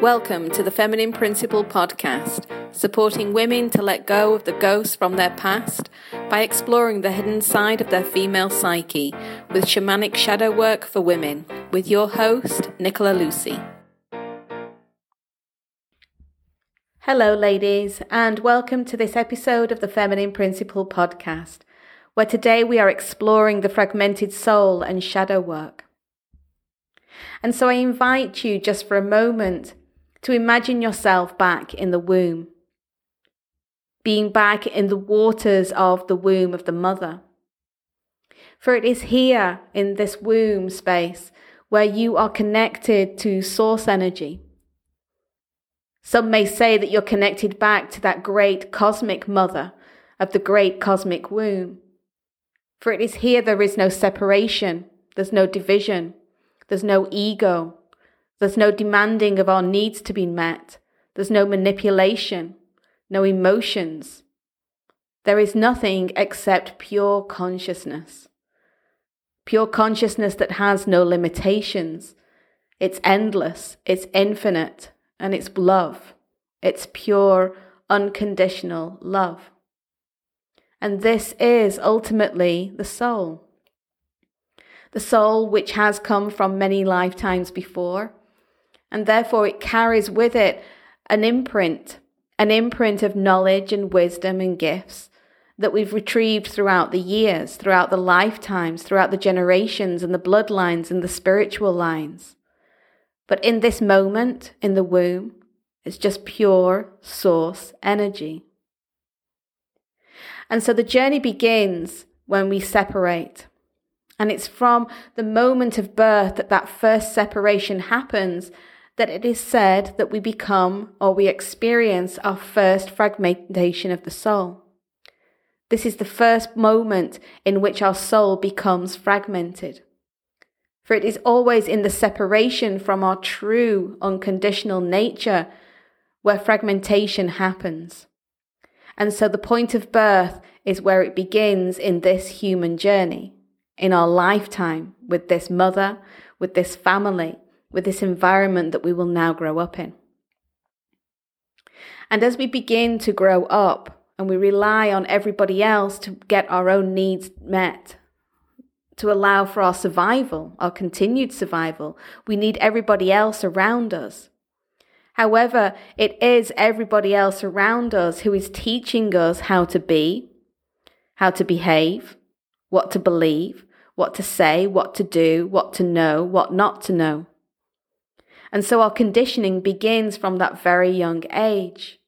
Welcome to the Feminine Principle podcast, supporting women to let go of the ghosts from their past by exploring the hidden side of their female psyche with shamanic shadow work for women, with your host, Nicola Lucy. Hello, ladies, and welcome to this episode of the Feminine Principle podcast, where today we are exploring the fragmented soul and shadow work. And so I invite you just for a moment to imagine yourself back in the womb, being back in the waters of the womb of the mother. For it is here in this womb space where you are connected to source energy. Some may say that you're connected back to that great cosmic mother of the great cosmic womb. For it is here there is no separation, there's no division, there's no ego. There's no demanding of our needs to be met. There's no manipulation, no emotions. There is nothing except pure consciousness. Pure consciousness that has no limitations. It's endless, it's infinite, and it's love. It's pure, unconditional love. And this is ultimately the soul the soul which has come from many lifetimes before, and therefore it carries with it an imprint, an imprint of knowledge and wisdom and gifts that we've retrieved throughout the years, throughout the lifetimes, throughout the generations and the bloodlines and the spiritual lines. But in this moment, in the womb, it's just pure source energy. And so the journey begins when we separate. And it's from the moment of birth that that first separation happens that it is said that we become or we experience our first fragmentation of the soul. This is the first moment in which our soul becomes fragmented. For it is always in the separation from our true unconditional nature where fragmentation happens. And so the point of birth is where it begins in this human journey in our lifetime with this mother, with this family, with this environment that we will now grow up in. And as we begin to grow up and we rely on everybody else to get our own needs met, to allow for our survival, our continued survival, we need everybody else around us. However, it is everybody else around us who is teaching us how to be, how to behave, what to believe, what to say, what to do, what to know, what not to know. And so our conditioning begins from that very young age.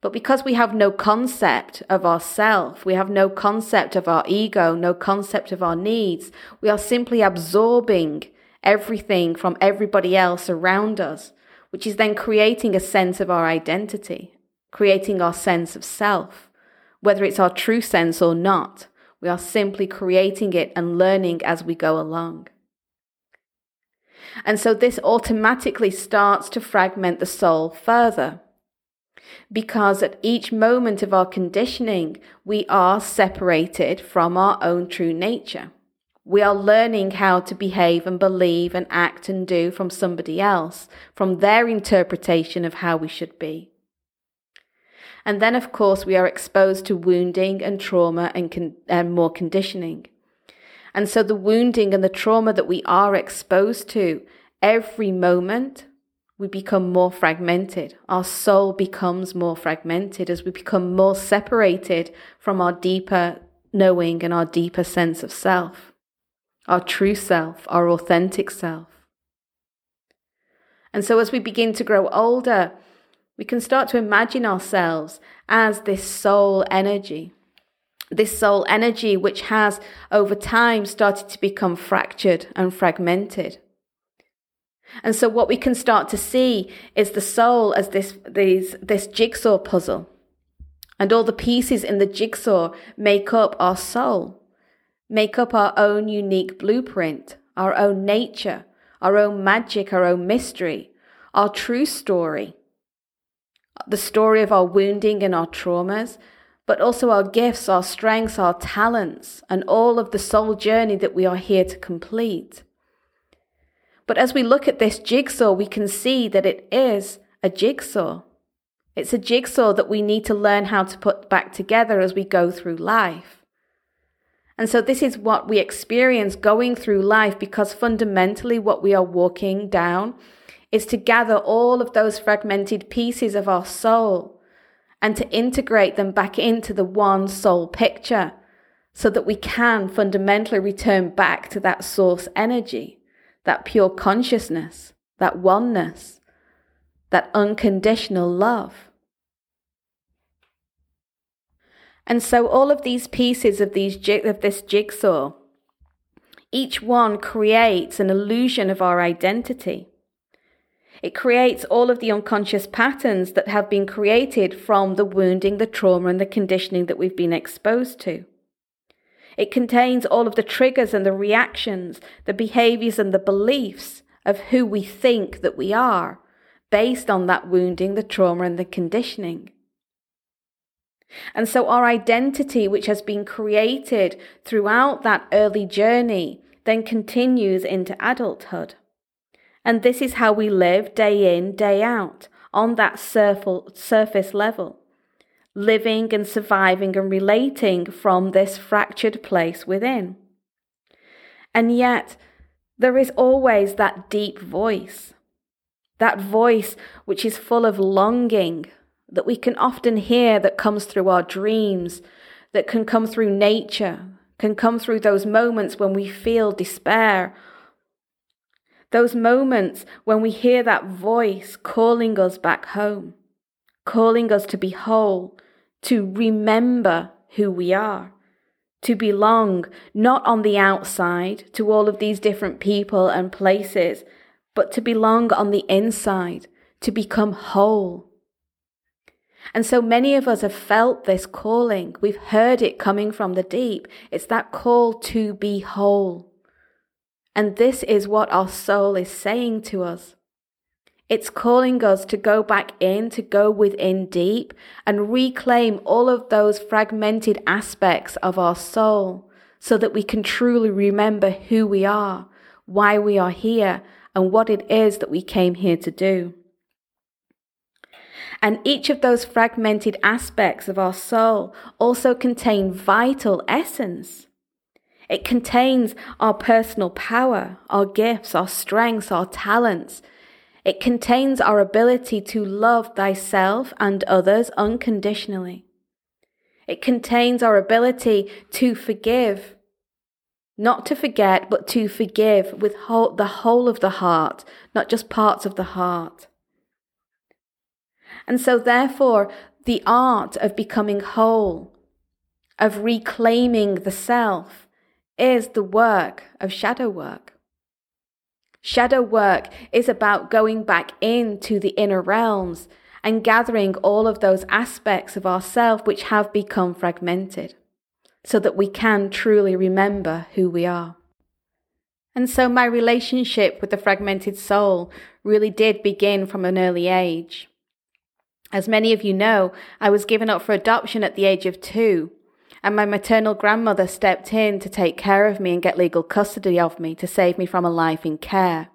But because we have no concept of ourself, we have no concept of our ego, no concept of our needs, we are simply absorbing everything from everybody else around us, which is then creating a sense of our identity, creating our sense of self, whether it's our true sense or not. We are simply creating it and learning as we go along. And so this automatically starts to fragment the soul further. Because at each moment of our conditioning, we are separated from our own true nature. We are learning how to behave and believe and act and do from somebody else, from their interpretation of how we should be. And then, of course, we are exposed to wounding and trauma and, con- and more conditioning. And so the wounding and the trauma that we are exposed to every moment, we become more fragmented. Our soul becomes more fragmented as we become more separated from our deeper knowing and our deeper sense of self, our true self, our authentic self. And so as we begin to grow older, we can start to imagine ourselves as this soul energy. This soul energy, which has over time started to become fractured and fragmented. And so what we can start to see is the soul as this, these, this jigsaw puzzle. And all the pieces in the jigsaw make up our soul, make up our own unique blueprint, our own nature, our own magic, our own mystery, our true story the story of our wounding and our traumas, but also our gifts, our strengths, our talents, and all of the soul journey that we are here to complete. But as we look at this jigsaw, we can see that it is a jigsaw. It's a jigsaw that we need to learn how to put back together as we go through life. And so this is what we experience going through life because fundamentally what we are walking down is to gather all of those fragmented pieces of our soul and to integrate them back into the one soul picture so that we can fundamentally return back to that source energy, that pure consciousness, that oneness, that unconditional love. And so all of these pieces of these of this jigsaw, each one creates an illusion of our identity. It creates all of the unconscious patterns that have been created from the wounding, the trauma, and the conditioning that we've been exposed to. It contains all of the triggers and the reactions, the behaviors and the beliefs of who we think that we are based on that wounding, the trauma, and the conditioning. And so our identity, which has been created throughout that early journey, then continues into adulthood. And this is how we live day in, day out, on that surface level, living and surviving and relating from this fractured place within. And yet, there is always that deep voice, that voice which is full of longing, that we can often hear that comes through our dreams, that can come through nature, can come through those moments when we feel despair. Those moments when we hear that voice calling us back home, calling us to be whole, to remember who we are, to belong not on the outside to all of these different people and places, but to belong on the inside, to become whole and so many of us have felt this calling. We've heard it coming from the deep. It's that call to be whole. And this is what our soul is saying to us. It's calling us to go back in, to go within deep and reclaim all of those fragmented aspects of our soul so that we can truly remember who we are, why we are here, and what it is that we came here to do. And each of those fragmented aspects of our soul also contain vital essence. It contains our personal power, our gifts, our strengths, our talents. It contains our ability to love thyself and others unconditionally. It contains our ability to forgive, not to forget, but to forgive with whole, the whole of the heart, not just parts of the heart. And so, therefore, the art of becoming whole, of reclaiming the self, is the work of shadow work. Shadow work is about going back into the inner realms and gathering all of those aspects of ourself which have become fragmented so that we can truly remember who we are. And so my relationship with the fragmented soul really did begin from an early age. As many of you know, I was given up for adoption at the age of two, and my maternal grandmother stepped in to take care of me and get legal custody of me to save me from a life in care.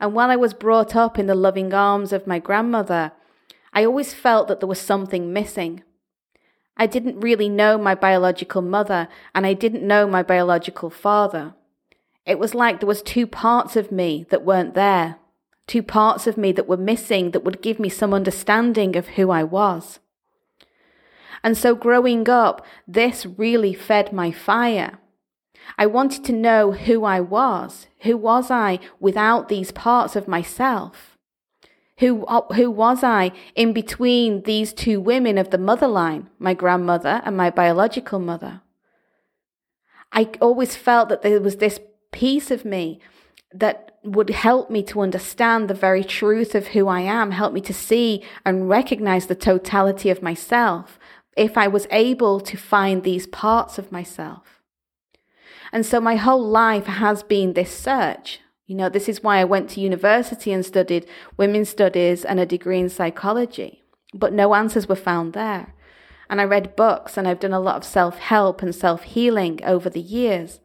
And while I was brought up in the loving arms of my grandmother, I always felt that there was something missing. I didn't really know my biological mother, and I didn't know my biological father. It was like there was two parts of me that weren't there two parts of me that were missing that would give me some understanding of who I was. And so growing up, this really fed my fire. I wanted to know who I was. Who was I without these parts of myself? Who, uh, who was I in between these two women of the mother line, my grandmother and my biological mother? I always felt that there was this piece of me that would help me to understand the very truth of who I am, help me to see and recognize the totality of myself if I was able to find these parts of myself. And so my whole life has been this search. You know, this is why I went to university and studied women's studies and a degree in psychology, but no answers were found there. And I read books and I've done a lot of self help and self healing over the years.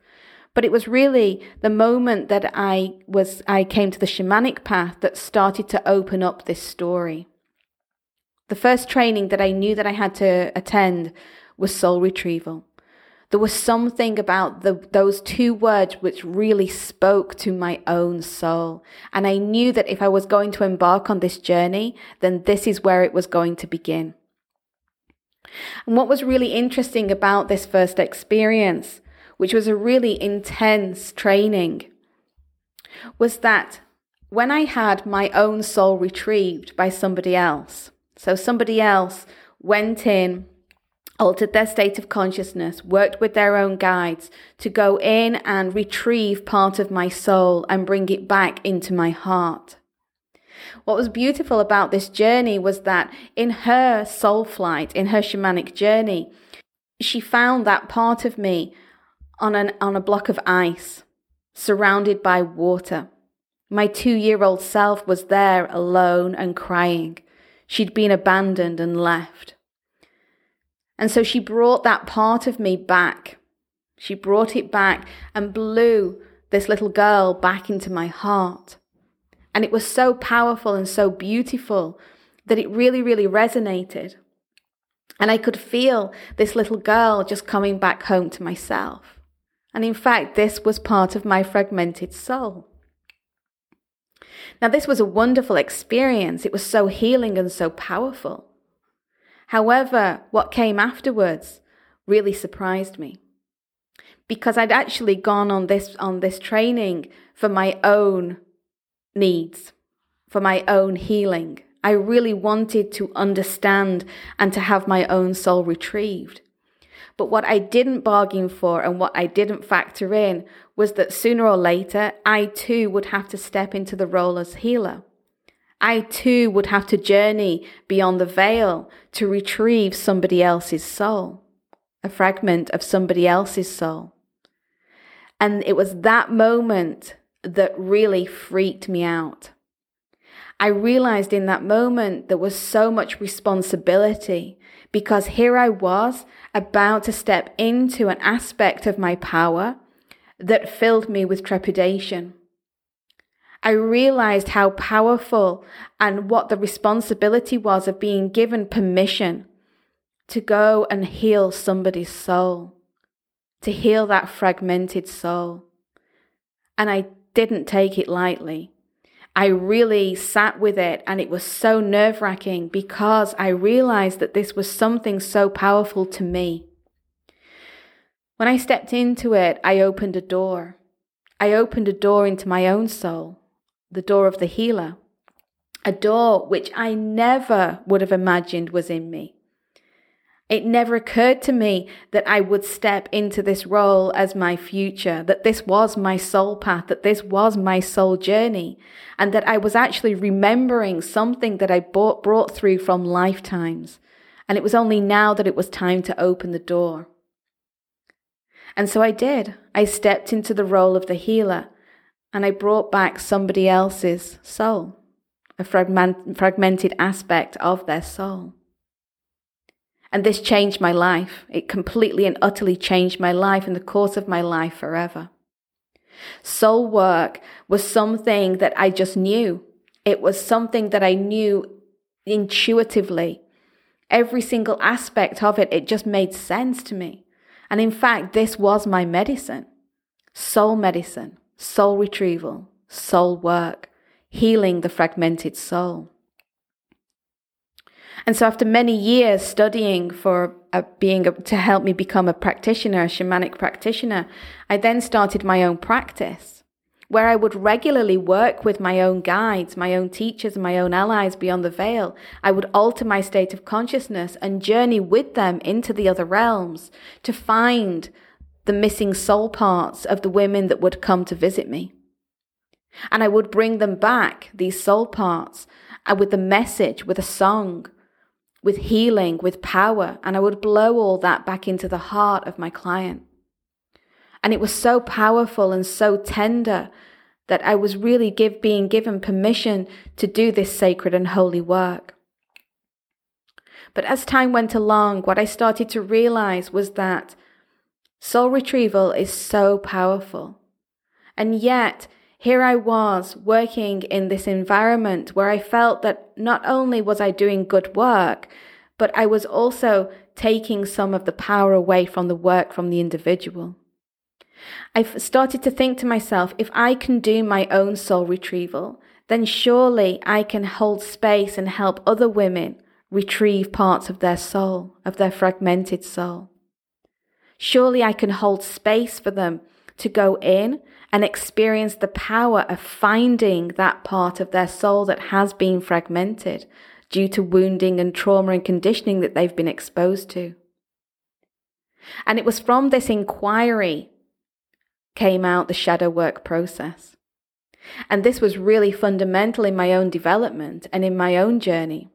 But it was really the moment that I was, I came to the shamanic path that started to open up this story. The first training that I knew that I had to attend was soul retrieval. There was something about the, those two words which really spoke to my own soul. And I knew that if I was going to embark on this journey, then this is where it was going to begin. And what was really interesting about this first experience which was a really intense training, was that when I had my own soul retrieved by somebody else, so somebody else went in, altered their state of consciousness, worked with their own guides to go in and retrieve part of my soul and bring it back into my heart. What was beautiful about this journey was that in her soul flight, in her shamanic journey, she found that part of me on, an, on a block of ice, surrounded by water. My two year old self was there alone and crying. She'd been abandoned and left. And so she brought that part of me back. She brought it back and blew this little girl back into my heart. And it was so powerful and so beautiful that it really, really resonated. And I could feel this little girl just coming back home to myself. And in fact, this was part of my fragmented soul. Now, this was a wonderful experience. It was so healing and so powerful. However, what came afterwards really surprised me because I'd actually gone on this, on this training for my own needs, for my own healing. I really wanted to understand and to have my own soul retrieved. But what I didn't bargain for and what I didn't factor in was that sooner or later, I too would have to step into the role as healer. I too would have to journey beyond the veil to retrieve somebody else's soul, a fragment of somebody else's soul. And it was that moment that really freaked me out. I realized in that moment there was so much responsibility because here I was about to step into an aspect of my power that filled me with trepidation. I realized how powerful and what the responsibility was of being given permission to go and heal somebody's soul, to heal that fragmented soul. And I didn't take it lightly. I really sat with it and it was so nerve wracking because I realized that this was something so powerful to me. When I stepped into it, I opened a door. I opened a door into my own soul, the door of the healer, a door which I never would have imagined was in me. It never occurred to me that I would step into this role as my future, that this was my soul path, that this was my soul journey, and that I was actually remembering something that I brought, brought through from lifetimes. And it was only now that it was time to open the door. And so I did. I stepped into the role of the healer and I brought back somebody else's soul, a fragment, fragmented aspect of their soul. And this changed my life. It completely and utterly changed my life and the course of my life forever. Soul work was something that I just knew. It was something that I knew intuitively. Every single aspect of it, it just made sense to me. And in fact, this was my medicine soul medicine, soul retrieval, soul work, healing the fragmented soul. And so after many years studying for a, being a, to help me become a practitioner, a shamanic practitioner, I then started my own practice where I would regularly work with my own guides, my own teachers, my own allies beyond the veil. I would alter my state of consciousness and journey with them into the other realms to find the missing soul parts of the women that would come to visit me. And I would bring them back, these soul parts, and uh, with a message, with a song, with healing, with power, and I would blow all that back into the heart of my client. And it was so powerful and so tender that I was really give, being given permission to do this sacred and holy work. But as time went along, what I started to realize was that Soul retrieval is so powerful. And yet, here I was working in this environment where I felt that not only was I doing good work, but I was also taking some of the power away from the work from the individual. I've started to think to myself, if I can do my own soul retrieval, then surely I can hold space and help other women retrieve parts of their soul, of their fragmented soul. Surely I can hold space for them to go in and experience the power of finding that part of their soul that has been fragmented due to wounding and trauma and conditioning that they've been exposed to. And it was from this inquiry came out the shadow work process. And this was really fundamental in my own development and in my own journey.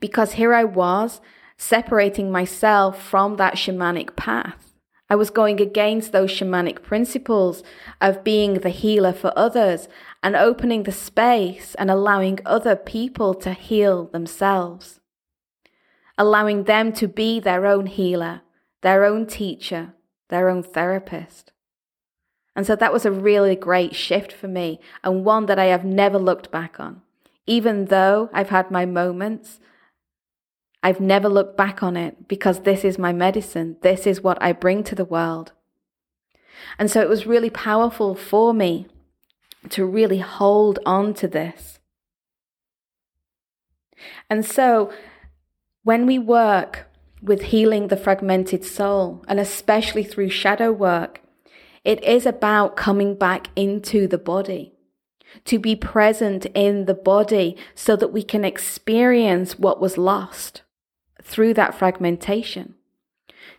Because here I was separating myself from that shamanic path. I was going against those shamanic principles of being the healer for others and opening the space and allowing other people to heal themselves. Allowing them to be their own healer, their own teacher, their own therapist. And so that was a really great shift for me and one that I have never looked back on. Even though I've had my moments I've never looked back on it because this is my medicine. This is what I bring to the world. And so it was really powerful for me to really hold on to this. And so when we work with healing the fragmented soul, and especially through shadow work, it is about coming back into the body to be present in the body so that we can experience what was lost through that fragmentation,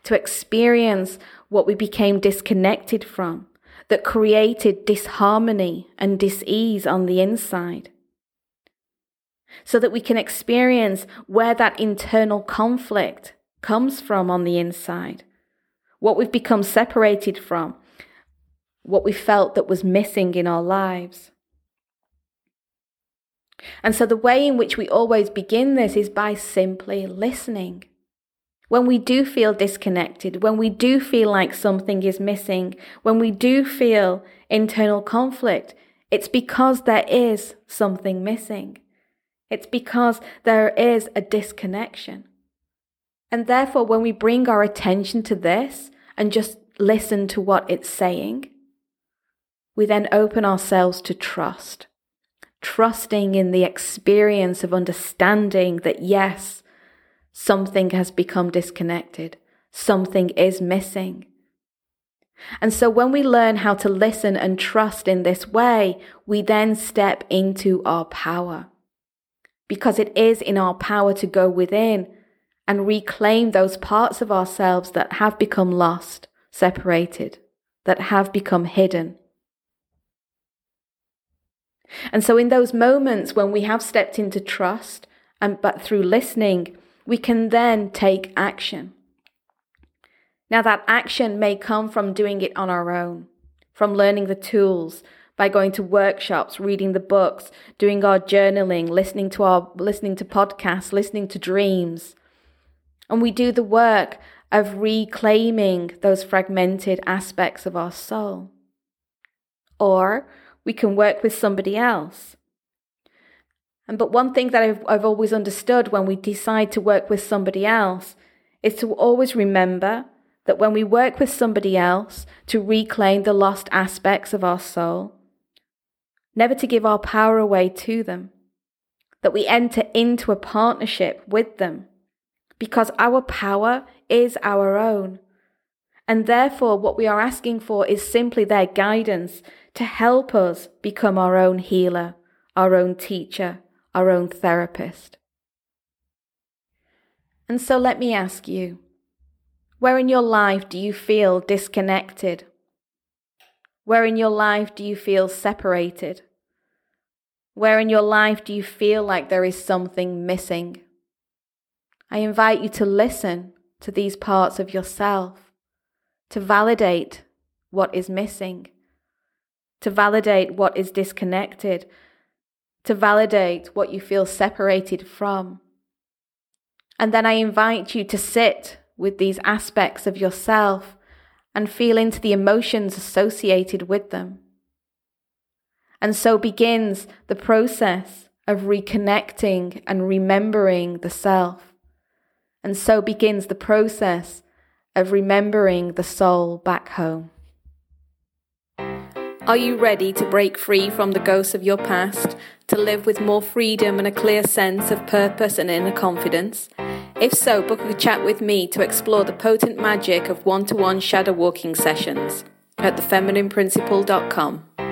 to experience what we became disconnected from that created disharmony and dis-ease on the inside. So that we can experience where that internal conflict comes from on the inside, what we've become separated from, what we felt that was missing in our lives. And so the way in which we always begin this is by simply listening. When we do feel disconnected, when we do feel like something is missing, when we do feel internal conflict, it's because there is something missing. It's because there is a disconnection. And therefore, when we bring our attention to this and just listen to what it's saying, we then open ourselves to trust trusting in the experience of understanding that yes, something has become disconnected, something is missing. And so when we learn how to listen and trust in this way, we then step into our power. Because it is in our power to go within and reclaim those parts of ourselves that have become lost, separated, that have become hidden. And so, in those moments when we have stepped into trust, and but through listening, we can then take action. Now, that action may come from doing it on our own, from learning the tools, by going to workshops, reading the books, doing our journaling, listening to our listening to podcasts, listening to dreams. And we do the work of reclaiming those fragmented aspects of our soul. Or we can work with somebody else. And but one thing that I've, I've always understood when we decide to work with somebody else is to always remember that when we work with somebody else to reclaim the lost aspects of our soul, never to give our power away to them, that we enter into a partnership with them because our power is our own. And therefore, what we are asking for is simply their guidance to help us become our own healer, our own teacher, our own therapist. And so let me ask you where in your life do you feel disconnected? Where in your life do you feel separated? Where in your life do you feel like there is something missing? I invite you to listen to these parts of yourself, to validate what is missing to validate what is disconnected, to validate what you feel separated from. And then I invite you to sit with these aspects of yourself and feel into the emotions associated with them. And so begins the process of reconnecting and remembering the self. And so begins the process of remembering the soul back home. Are you ready to break free from the ghosts of your past, to live with more freedom and a clear sense of purpose and inner confidence? If so, book a chat with me to explore the potent magic of one to one shadow walking sessions at thefeminineprinciple.com.